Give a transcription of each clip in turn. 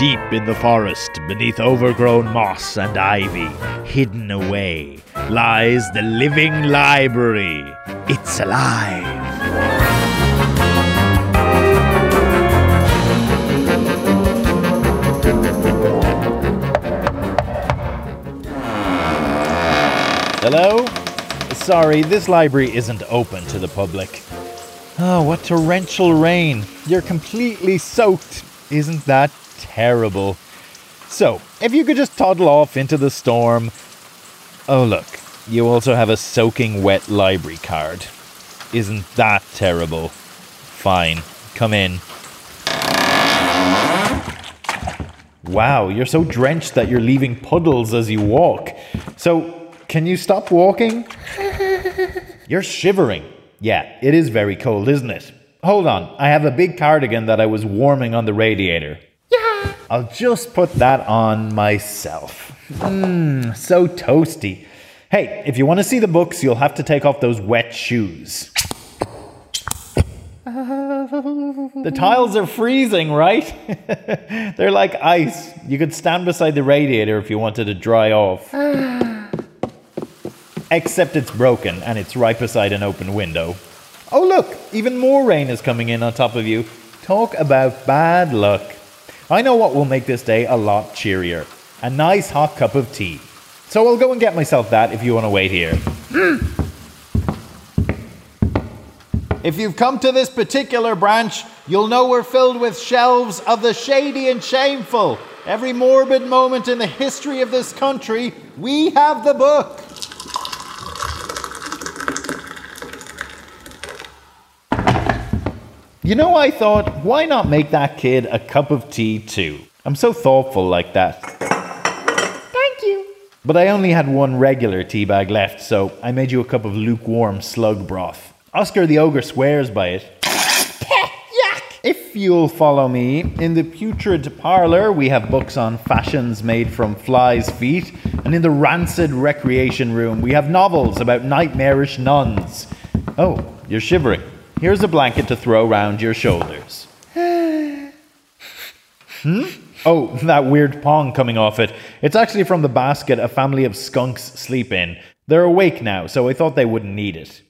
Deep in the forest, beneath overgrown moss and ivy, hidden away, lies the living library. It's alive. Hello? Sorry, this library isn't open to the public. Oh, what torrential rain. You're completely soaked. Isn't that terrible? So, if you could just toddle off into the storm. Oh, look, you also have a soaking wet library card. Isn't that terrible? Fine, come in. Wow, you're so drenched that you're leaving puddles as you walk. So, can you stop walking? You're shivering. Yeah, it is very cold, isn't it? Hold on, I have a big cardigan that I was warming on the radiator. I'll just put that on myself. Mmm, so toasty. Hey, if you want to see the books, you'll have to take off those wet shoes. Oh. The tiles are freezing, right? They're like ice. You could stand beside the radiator if you wanted to dry off. Except it's broken and it's right beside an open window. Oh, look, even more rain is coming in on top of you. Talk about bad luck. I know what will make this day a lot cheerier a nice hot cup of tea. So I'll go and get myself that if you want to wait here. Hmm. If you've come to this particular branch, you'll know we're filled with shelves of the shady and shameful. Every morbid moment in the history of this country, we have the book. You know, I thought, why not make that kid a cup of tea too? I'm so thoughtful like that. Thank you. But I only had one regular tea bag left, so I made you a cup of lukewarm slug broth. Oscar the Ogre swears by it. If you'll follow me, in the putrid parlour we have books on fashions made from flies' feet, and in the rancid recreation room we have novels about nightmarish nuns. Oh, you're shivering. Here's a blanket to throw round your shoulders. hmm? Oh, that weird pong coming off it. It's actually from the basket a family of skunks sleep in. They're awake now, so I thought they wouldn't need it.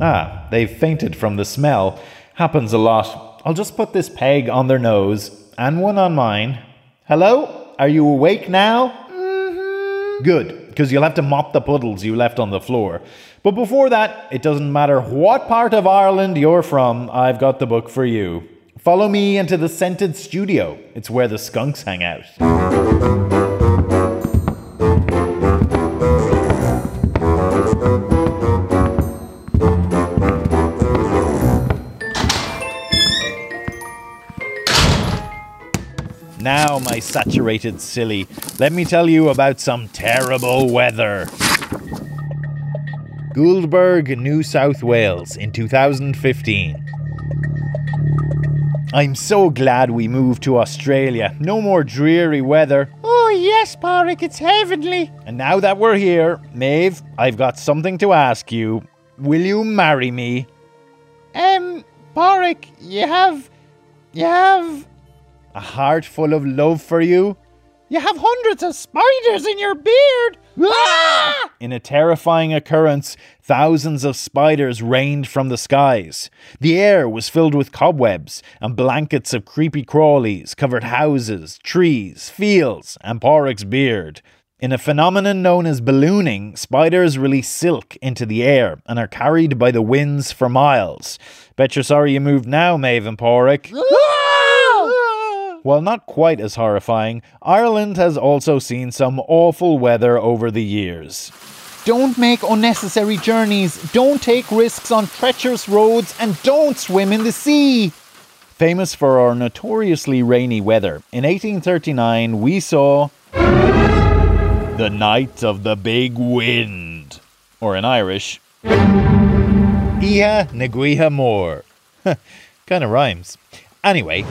Ah, they've fainted from the smell. Happens a lot. I'll just put this peg on their nose and one on mine. Hello? Are you awake now? Mm-hmm. Good, because you'll have to mop the puddles you left on the floor. But before that, it doesn't matter what part of Ireland you're from, I've got the book for you. Follow me into the scented studio. It's where the skunks hang out. My saturated silly, let me tell you about some terrible weather. Goulburn, New South Wales in 2015. I'm so glad we moved to Australia. No more dreary weather. Oh, yes, Parik, it's heavenly. And now that we're here, Maeve, I've got something to ask you. Will you marry me? Um, Parik, you have. You have. A heart full of love for you? You have hundreds of spiders in your beard! Ah! In a terrifying occurrence, thousands of spiders rained from the skies. The air was filled with cobwebs, and blankets of creepy crawlies covered houses, trees, fields, and Porrick's beard. In a phenomenon known as ballooning, spiders release silk into the air and are carried by the winds for miles. Bet you're sorry you moved now, Maven Porrick. While not quite as horrifying, Ireland has also seen some awful weather over the years. Don't make unnecessary journeys, don't take risks on treacherous roads, and don't swim in the sea. Famous for our notoriously rainy weather, in 1839 we saw the Night of the Big Wind, or in Irish, Ia Neguiha Moor. Kinda rhymes. Anyway,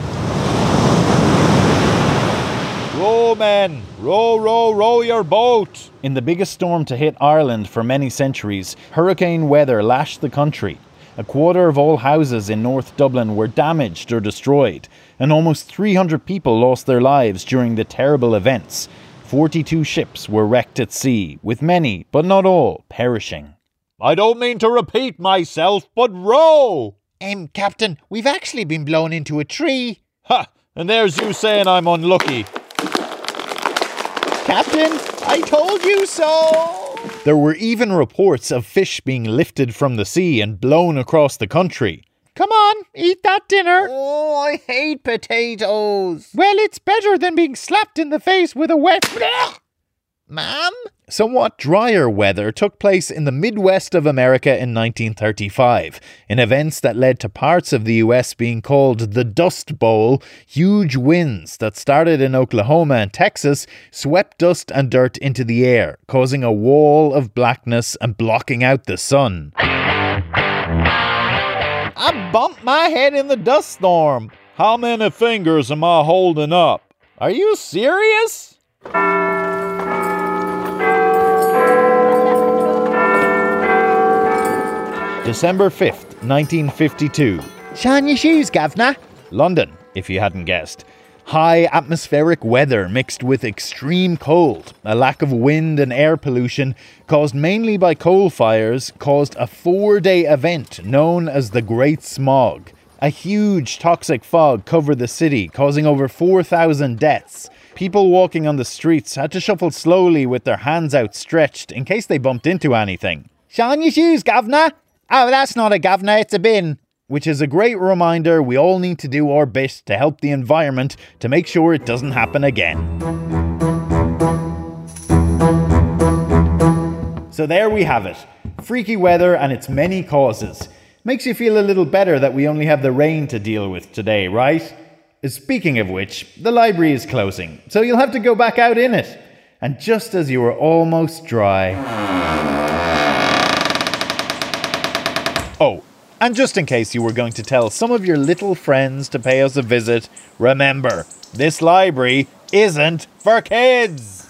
Row, men! Row, row, row your boat! In the biggest storm to hit Ireland for many centuries, hurricane weather lashed the country. a quarter of all houses in North Dublin were damaged or destroyed, and almost 300 people lost their lives during the terrible events. 42 ships were wrecked at sea, with many, but not all, perishing. I don't mean to repeat myself, but row! Um, Captain, we've actually been blown into a tree. Ha! And there's you saying I'm unlucky. Captain, I told you so. There were even reports of fish being lifted from the sea and blown across the country. Come on, eat that dinner. Oh, I hate potatoes. Well, it's better than being slapped in the face with a wet. Ma'am? Somewhat drier weather took place in the Midwest of America in 1935. In events that led to parts of the US being called the Dust Bowl, huge winds that started in Oklahoma and Texas swept dust and dirt into the air, causing a wall of blackness and blocking out the sun. I bumped my head in the dust storm. How many fingers am I holding up? Are you serious? December 5th, 1952. Shine your shoes, Gavna. London, if you hadn't guessed. High atmospheric weather mixed with extreme cold, a lack of wind and air pollution caused mainly by coal fires, caused a four day event known as the Great Smog. A huge toxic fog covered the city, causing over 4,000 deaths. People walking on the streets had to shuffle slowly with their hands outstretched in case they bumped into anything. Shine your shoes, Gavna. Oh, that's not a Gavna, it's a bin. which is a great reminder we all need to do our best to help the environment to make sure it doesn't happen again. So there we have it freaky weather and its many causes. Makes you feel a little better that we only have the rain to deal with today, right? Speaking of which, the library is closing, so you'll have to go back out in it. And just as you were almost dry. Oh, and just in case you were going to tell some of your little friends to pay us a visit, remember, this library isn't for kids!